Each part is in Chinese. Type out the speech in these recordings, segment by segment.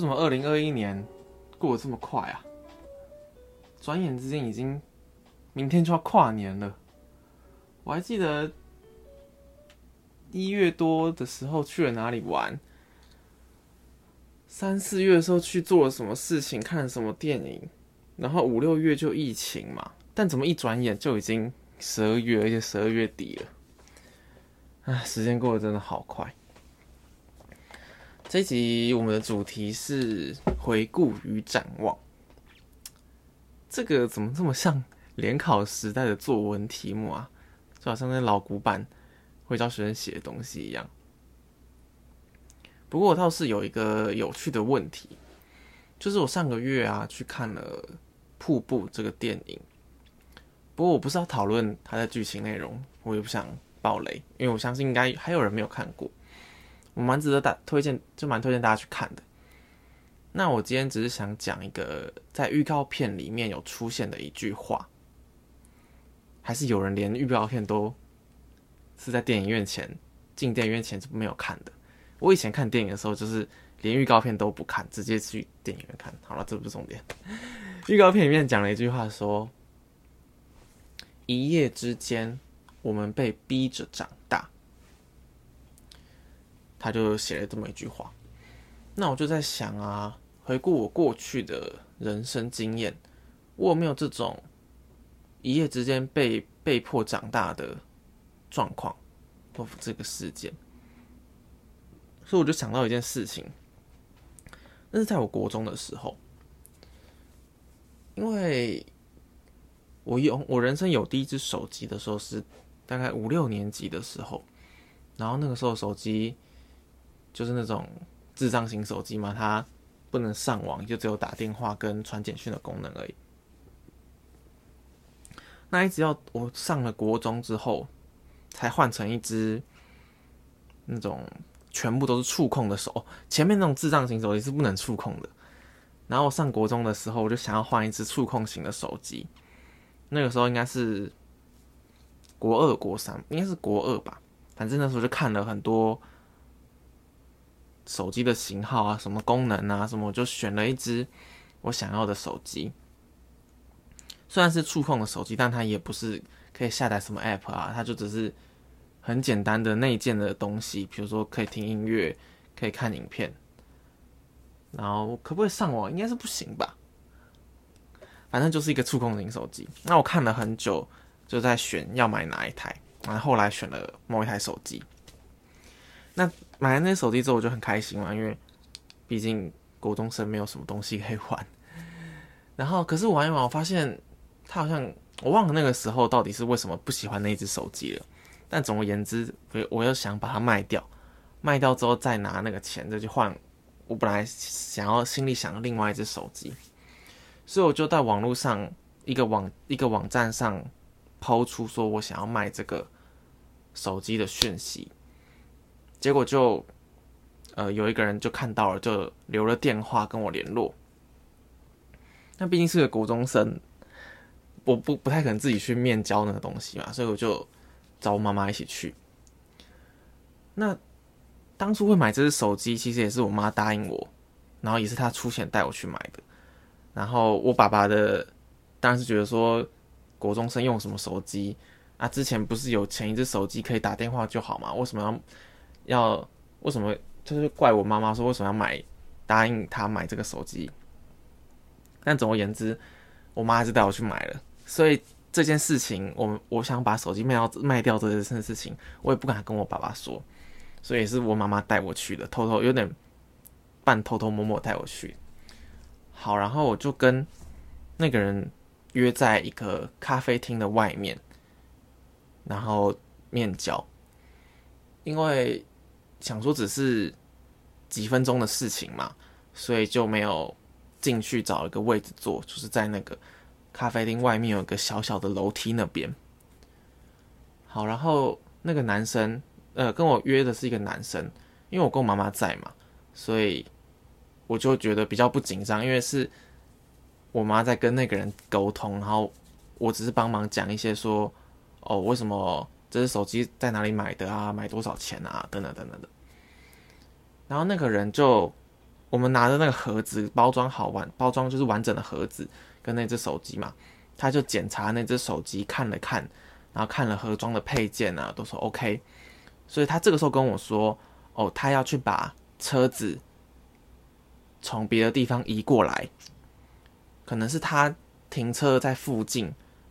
为什么二零二一年过得这么快啊？转眼之间已经明天就要跨年了。我还记得一月多的时候去了哪里玩，三四月的时候去做了什么事情，看了什么电影，然后五六月就疫情嘛。但怎么一转眼就已经十二月，而且十二月底了。唉，时间过得真的好快。这一集我们的主题是回顾与展望。这个怎么这么像联考时代的作文题目啊？就好像那老古板会教学生写的东西一样。不过我倒是有一个有趣的问题，就是我上个月啊去看了《瀑布》这个电影。不过我不是要讨论它的剧情内容，我也不想爆雷，因为我相信应该还有人没有看过。我蛮值得大推荐，就蛮推荐大家去看的。那我今天只是想讲一个在预告片里面有出现的一句话，还是有人连预告片都是在电影院前进电影院前是没有看的。我以前看电影的时候，就是连预告片都不看，直接去电影院看。好了，这不是重点。预告片里面讲了一句话，说：“一夜之间，我们被逼着长大。”他就写了这么一句话。那我就在想啊，回顾我过去的人生经验，我有没有这种一夜之间被被迫长大的状况或这个事件？所以我就想到一件事情，那是在我国中的时候，因为我有我人生有第一只手机的时候是大概五六年级的时候，然后那个时候手机就是那种。智障型手机嘛，它不能上网，就只有打电话跟传简讯的功能而已。那一直要我上了国中之后，才换成一只那种全部都是触控的手。前面那种智障型手机是不能触控的。然后我上国中的时候，我就想要换一只触控型的手机。那个时候应该是国二、国三，应该是国二吧。反正那时候就看了很多。手机的型号啊，什么功能啊，什么我就选了一只我想要的手机。虽然是触控的手机，但它也不是可以下载什么 app 啊，它就只是很简单的内建的东西，比如说可以听音乐，可以看影片。然后可不可以上网？应该是不行吧。反正就是一个触控型手机。那我看了很久，就在选要买哪一台，然后后来选了某一台手机。那买了那手机之后，我就很开心嘛，因为毕竟国中生没有什么东西可以玩。然后，可是玩一玩，我发现他好像我忘了那个时候到底是为什么不喜欢那一只手机了。但总而言之，我我又想把它卖掉，卖掉之后再拿那个钱再去换我本来想要心里想的另外一只手机。所以我就在网络上一个网一个网站上抛出说我想要卖这个手机的讯息。结果就，呃，有一个人就看到了，就留了电话跟我联络。那毕竟是个国中生，我不不太可能自己去面交那个东西嘛，所以我就找我妈妈一起去。那当初会买这只手机，其实也是我妈答应我，然后也是她出钱带我去买的。然后我爸爸的当然是觉得说，国中生用什么手机啊？之前不是有前一只手机可以打电话就好嘛？为什么要？要为什么就是怪我妈妈说为什么要买答应她买这个手机？但总而言之，我妈还是带我去买了。所以这件事情，我我想把手机卖掉卖掉这件事情，我也不敢跟我爸爸说。所以是我妈妈带我去的，偷偷有点半偷偷摸摸带我去。好，然后我就跟那个人约在一个咖啡厅的外面，然后面交，因为。想说只是几分钟的事情嘛，所以就没有进去找一个位置坐，就是在那个咖啡厅外面有一个小小的楼梯那边。好，然后那个男生，呃，跟我约的是一个男生，因为我跟我妈妈在嘛，所以我就觉得比较不紧张，因为是我妈在跟那个人沟通，然后我只是帮忙讲一些说，哦，为什么？这只手机在哪里买的啊？买多少钱啊？等等等等的。然后那个人就我们拿着那个盒子包装好完，包装就是完整的盒子跟那只手机嘛，他就检查那只手机看了看，然后看了盒装的配件啊，都说 OK，所以他这个时候跟我说，哦，他要去把车子从别的地方移过来，可能是他停车在附近，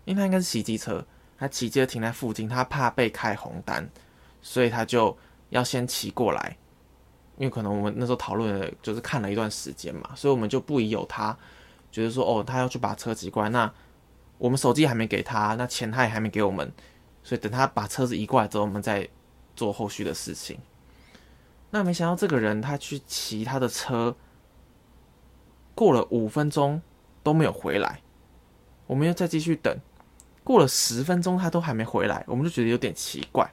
因为他应该是骑机车，他骑车停在附近，他怕被开红单，所以他就要先骑过来。因为可能我们那时候讨论的就是看了一段时间嘛，所以我们就不疑有他，觉得说哦，他要去把车移过来，那我们手机还没给他，那钱他也还没给我们，所以等他把车子移过来之后，我们再做后续的事情。那没想到这个人他去骑他的车，过了五分钟都没有回来，我们又再继续等，过了十分钟他都还没回来，我们就觉得有点奇怪。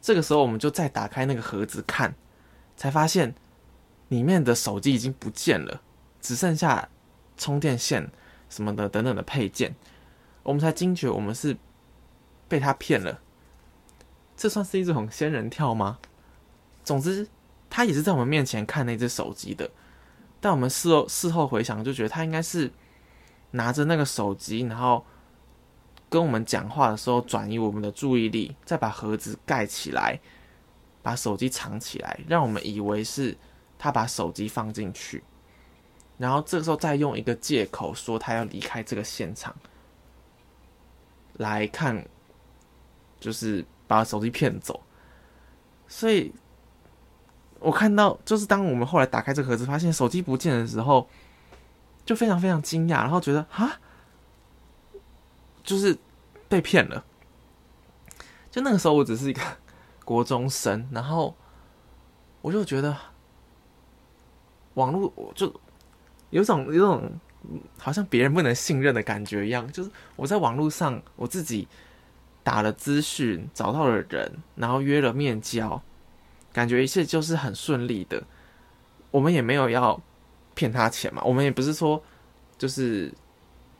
这个时候我们就再打开那个盒子看。才发现里面的手机已经不见了，只剩下充电线什么的等等的配件。我们才惊觉我们是被他骗了。这算是一种仙人跳吗？总之，他也是在我们面前看那只手机的。但我们事后事后回想，就觉得他应该是拿着那个手机，然后跟我们讲话的时候转移我们的注意力，再把盒子盖起来。把手机藏起来，让我们以为是他把手机放进去，然后这个时候再用一个借口说他要离开这个现场，来看，就是把手机骗走。所以，我看到就是当我们后来打开这个盒子，发现手机不见的时候，就非常非常惊讶，然后觉得啊，就是被骗了。就那个时候，我只是一个。国中生，然后我就觉得网络我就有种有种好像别人不能信任的感觉一样，就是我在网络上我自己打了资讯，找到了人，然后约了面交，感觉一切就是很顺利的。我们也没有要骗他钱嘛，我们也不是说就是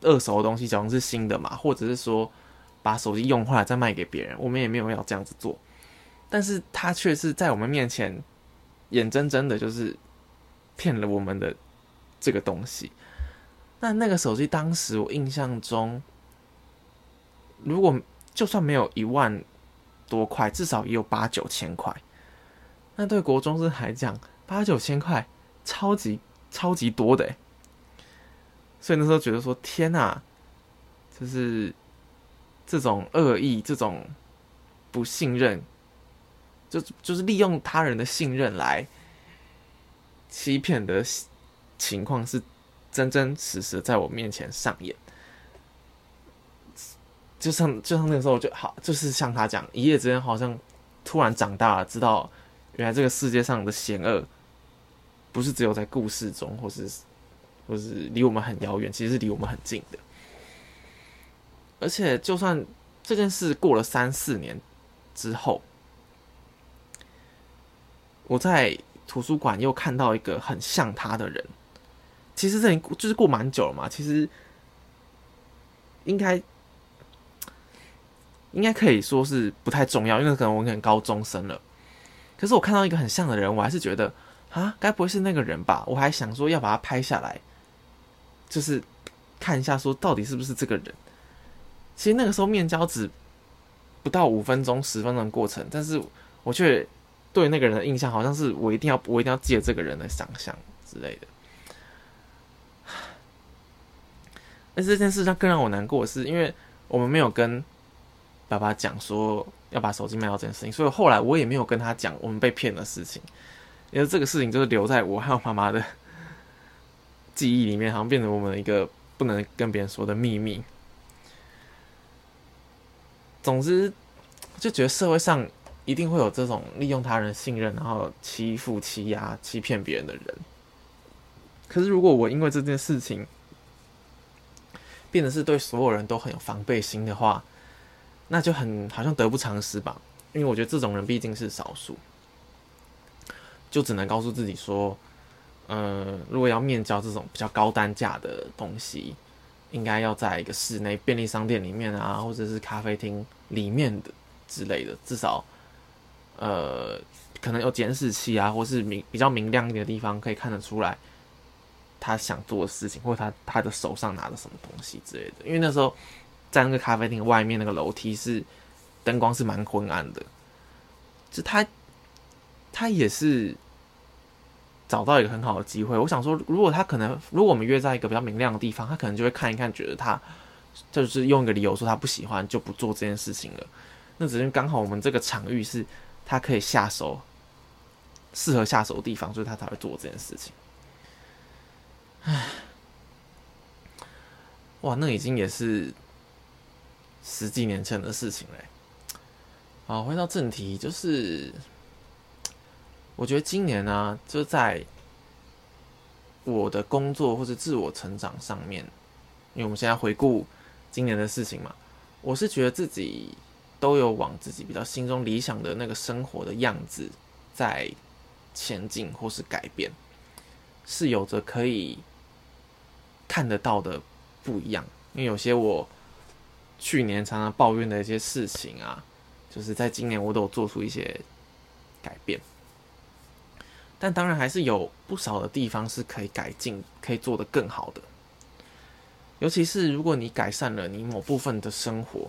二手的东西，假如是新的嘛，或者是说把手机用坏了再卖给别人，我们也没有要这样子做。但是他却是在我们面前，眼睁睁的，就是骗了我们的这个东西。那那个手机当时我印象中，如果就算没有一万多块，至少也有八九千块。那对国中生来讲，八九千块超级超级多的所以那时候觉得说，天哪，就是这种恶意，这种不信任。就就是利用他人的信任来欺骗的情况是真真实实在我面前上演。就像就像那个时候就好，就是像他讲，一夜之间好像突然长大了，知道原来这个世界上的险恶不是只有在故事中，或是或是离我们很遥远，其实是离我们很近的。而且，就算这件事过了三四年之后。我在图书馆又看到一个很像他的人，其实这已经就是过蛮久了嘛，其实应该应该可以说是不太重要，因为可能我可能高中生了。可是我看到一个很像的人，我还是觉得啊，该不会是那个人吧？我还想说要把它拍下来，就是看一下说到底是不是这个人。其实那个时候面交只不到五分钟、十分钟过程，但是我却。对那个人的印象，好像是我一定要我一定要记得这个人的长相之类的。但这件事上更让我难过的是，因为我们没有跟爸爸讲说要把手机卖掉这件事情，所以后来我也没有跟他讲我们被骗的事情。因为这个事情就是留在我还有妈妈的记忆里面，好像变成我们一个不能跟别人说的秘密。总之，就觉得社会上。一定会有这种利用他人信任，然后欺负、欺压、欺骗别人的人。可是，如果我因为这件事情变得是对所有人都很有防备心的话，那就很好像得不偿失吧。因为我觉得这种人毕竟是少数，就只能告诉自己说：，呃，如果要面交这种比较高单价的东西，应该要在一个室内便利商店里面啊，或者是咖啡厅里面的之类的，至少。呃，可能有监视器啊，或是明比较明亮一点的地方，可以看得出来他想做的事情，或者他他的手上拿的什么东西之类的。因为那时候在那个咖啡厅外面那个楼梯是灯光是蛮昏暗的，就他他也是找到一个很好的机会。我想说，如果他可能，如果我们约在一个比较明亮的地方，他可能就会看一看，觉得他就是用一个理由说他不喜欢，就不做这件事情了。那只是刚好我们这个场域是他可以下手。适合下手的地方，所以他才会做这件事情。唉，哇，那已经也是十几年前的事情嘞。好，回到正题，就是我觉得今年呢，就在我的工作或者自我成长上面，因为我们现在回顾今年的事情嘛，我是觉得自己都有往自己比较心中理想的那个生活的样子在。前进或是改变，是有着可以看得到的不一样。因为有些我去年常常抱怨的一些事情啊，就是在今年我都有做出一些改变。但当然还是有不少的地方是可以改进、可以做得更好的。尤其是如果你改善了你某部分的生活，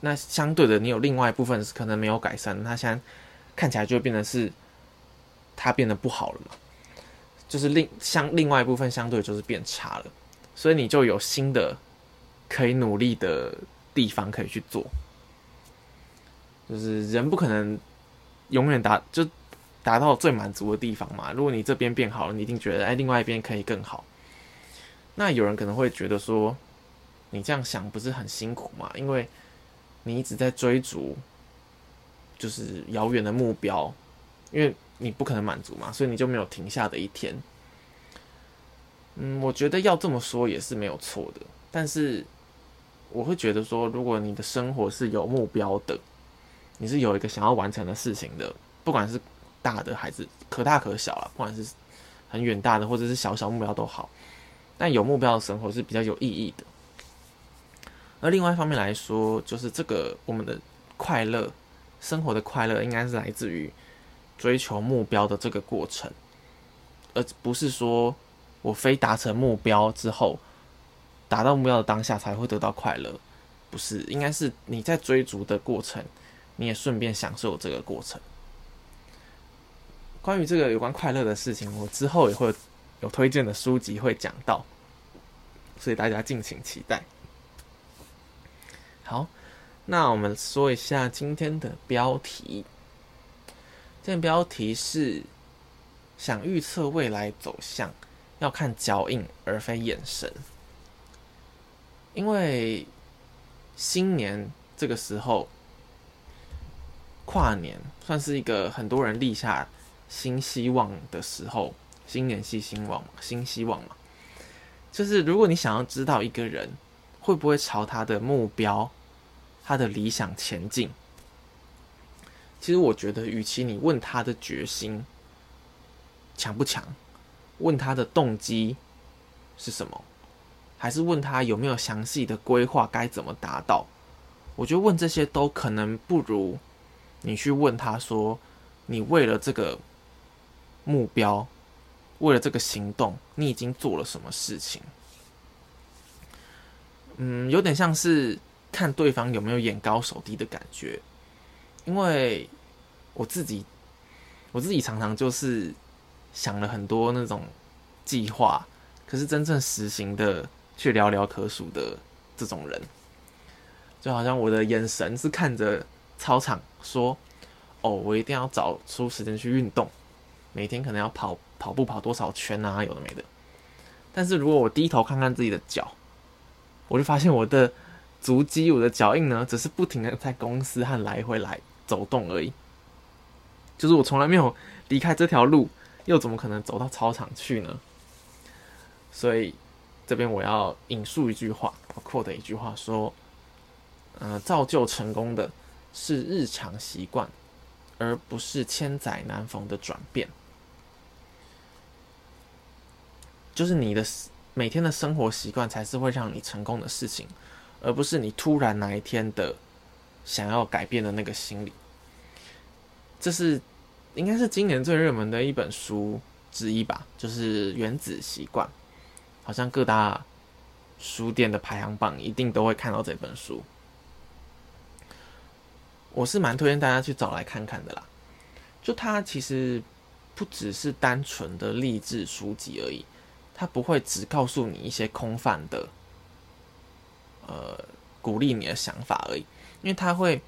那相对的你有另外一部分是可能没有改善，它现在看起来就变成是。它变得不好了嘛？就是另相另外一部分相对就是变差了，所以你就有新的可以努力的地方可以去做。就是人不可能永远达就达到最满足的地方嘛。如果你这边变好了，你一定觉得哎，另外一边可以更好。那有人可能会觉得说，你这样想不是很辛苦嘛？因为你一直在追逐就是遥远的目标，因为。你不可能满足嘛，所以你就没有停下的一天。嗯，我觉得要这么说也是没有错的，但是我会觉得说，如果你的生活是有目标的，你是有一个想要完成的事情的，不管是大的还是可大可小啊，不管是很远大的或者是小小目标都好，但有目标的生活是比较有意义的。而另外一方面来说，就是这个我们的快乐生活的快乐，应该是来自于。追求目标的这个过程，而不是说我非达成目标之后，达到目标的当下才会得到快乐，不是，应该是你在追逐的过程，你也顺便享受这个过程。关于这个有关快乐的事情，我之后也会有推荐的书籍会讲到，所以大家敬请期待。好，那我们说一下今天的标题。这标题是想预测未来走向，要看脚印而非眼神。因为新年这个时候跨年，算是一个很多人立下新希望的时候。新年系新望，新希望嘛，就是如果你想要知道一个人会不会朝他的目标、他的理想前进。其实我觉得，与其你问他的决心强不强，问他的动机是什么，还是问他有没有详细的规划该怎么达到，我觉得问这些都可能不如你去问他说，你为了这个目标，为了这个行动，你已经做了什么事情？嗯，有点像是看对方有没有眼高手低的感觉。因为我自己，我自己常常就是想了很多那种计划，可是真正实行的却寥寥可数的这种人，就好像我的眼神是看着操场说：“哦，我一定要找出时间去运动，每天可能要跑跑步跑多少圈啊，有的没的。”但是如果我低头看看自己的脚，我就发现我的足迹、我的脚印呢，只是不停的在公司和来回来。走动而已，就是我从来没有离开这条路，又怎么可能走到操场去呢？所以这边我要引述一句话，我扩的一句话说：“嗯，造就成功的是日常习惯，而不是千载难逢的转变。”就是你的每天的生活习惯才是会让你成功的事情，而不是你突然哪一天的。想要改变的那个心理，这是应该是今年最热门的一本书之一吧，就是《原子习惯》，好像各大书店的排行榜一定都会看到这本书。我是蛮推荐大家去找来看看的啦。就它其实不只是单纯的励志书籍而已，他不会只告诉你一些空泛的，呃，鼓励你的想法而已，因为他会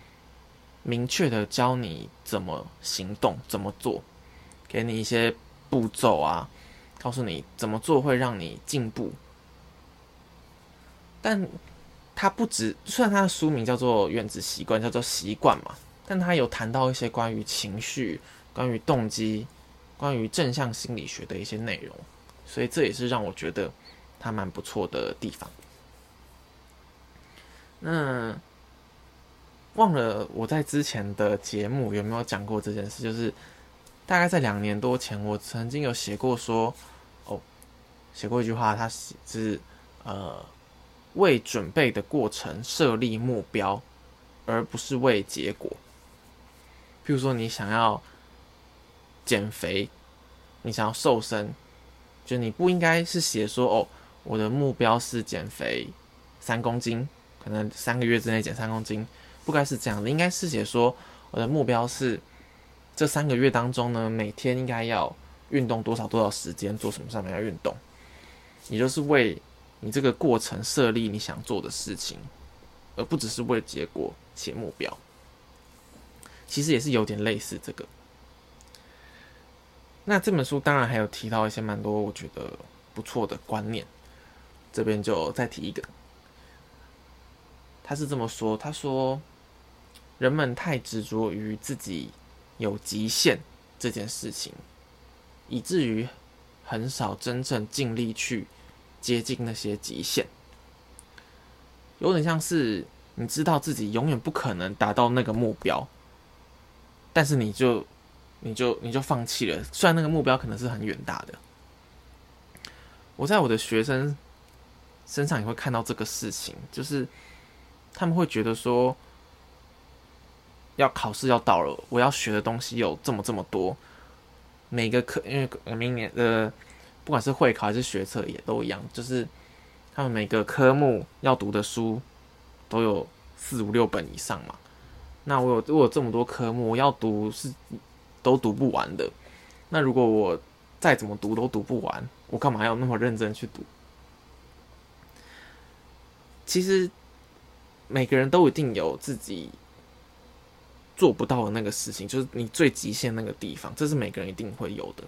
明确的教你怎么行动、怎么做，给你一些步骤啊，告诉你怎么做会让你进步。但他不止，虽然他的书名叫做《原子习惯》，叫做习惯嘛，但他有谈到一些关于情绪、关于动机、关于正向心理学的一些内容，所以这也是让我觉得它蛮不错的地方。那忘了我在之前的节目有没有讲过这件事？就是大概在两年多前，我曾经有写过说，哦，写过一句话，它是呃。为准备的过程设立目标，而不是为结果。譬如说，你想要减肥，你想要瘦身，就你不应该是写说：“哦，我的目标是减肥三公斤，可能三个月之内减三公斤。”不该是这样的，应该是写说：“我的目标是这三个月当中呢，每天应该要运动多少多少时间，做什么上面要运动。”也就是为。你这个过程设立你想做的事情，而不只是为了结果且目标，其实也是有点类似这个。那这本书当然还有提到一些蛮多我觉得不错的观念，这边就再提一个。他是这么说：他说，人们太执着于自己有极限这件事情，以至于很少真正尽力去。接近那些极限，有点像是你知道自己永远不可能达到那个目标，但是你就你就你就放弃了。虽然那个目标可能是很远大的，我在我的学生身上也会看到这个事情，就是他们会觉得说，要考试要到了，我要学的东西有这么这么多，每个课因为明年的。不管是会考还是学测也都一样，就是他们每个科目要读的书都有四五六本以上嘛。那我有我有这么多科目，我要读是都读不完的。那如果我再怎么读都读不完，我干嘛要那么认真去读？其实每个人都一定有自己做不到的那个事情，就是你最极限那个地方，这是每个人一定会有的。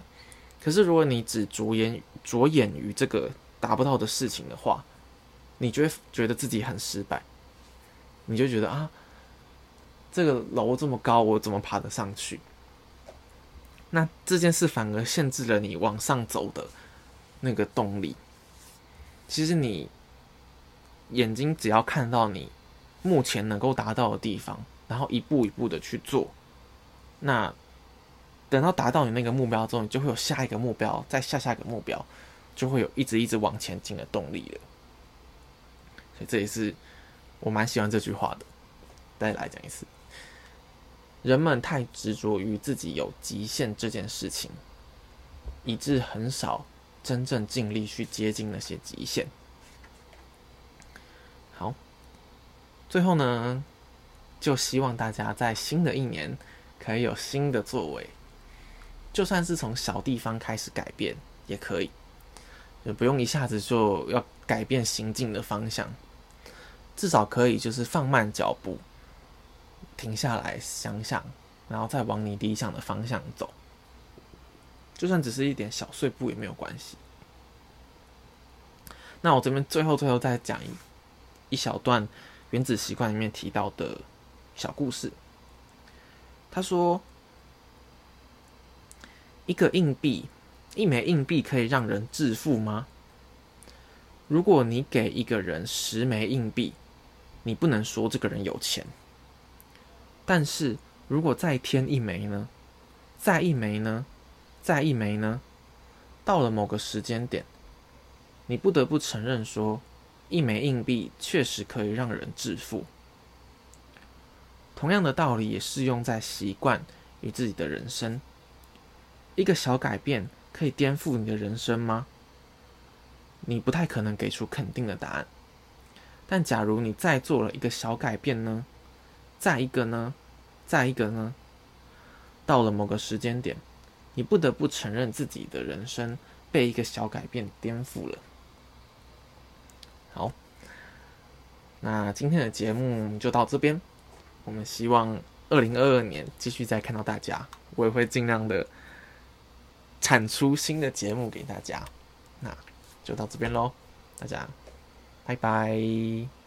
可是，如果你只着眼着眼于这个达不到的事情的话，你就会觉得自己很失败。你就觉得啊，这个楼这么高，我怎么爬得上去？那这件事反而限制了你往上走的那个动力。其实，你眼睛只要看到你目前能够达到的地方，然后一步一步的去做，那。等到达到你那个目标之后，你就会有下一个目标，再下下一个目标，就会有一直一直往前进的动力了。所以这也是我蛮喜欢这句话的。再来讲一次，人们太执着于自己有极限这件事情，以致很少真正尽力去接近那些极限。好，最后呢，就希望大家在新的一年可以有新的作为。就算是从小地方开始改变也可以，就不用一下子就要改变行进的方向，至少可以就是放慢脚步，停下来想想，然后再往你理想的方向走。就算只是一点小碎步也没有关系。那我这边最后最后再讲一一小段《原子习惯》里面提到的小故事。他说。一个硬币，一枚硬币可以让人致富吗？如果你给一个人十枚硬币，你不能说这个人有钱。但是如果再添一枚呢？再一枚呢？再一枚呢？到了某个时间点，你不得不承认说，一枚硬币确实可以让人致富。同样的道理也适用在习惯与自己的人生。一个小改变可以颠覆你的人生吗？你不太可能给出肯定的答案。但假如你再做了一个小改变呢？再一个呢？再一个呢？到了某个时间点，你不得不承认自己的人生被一个小改变颠覆了。好，那今天的节目就到这边。我们希望二零二二年继续再看到大家，我也会尽量的产出新的节目给大家。那就到这边喽，大家拜拜。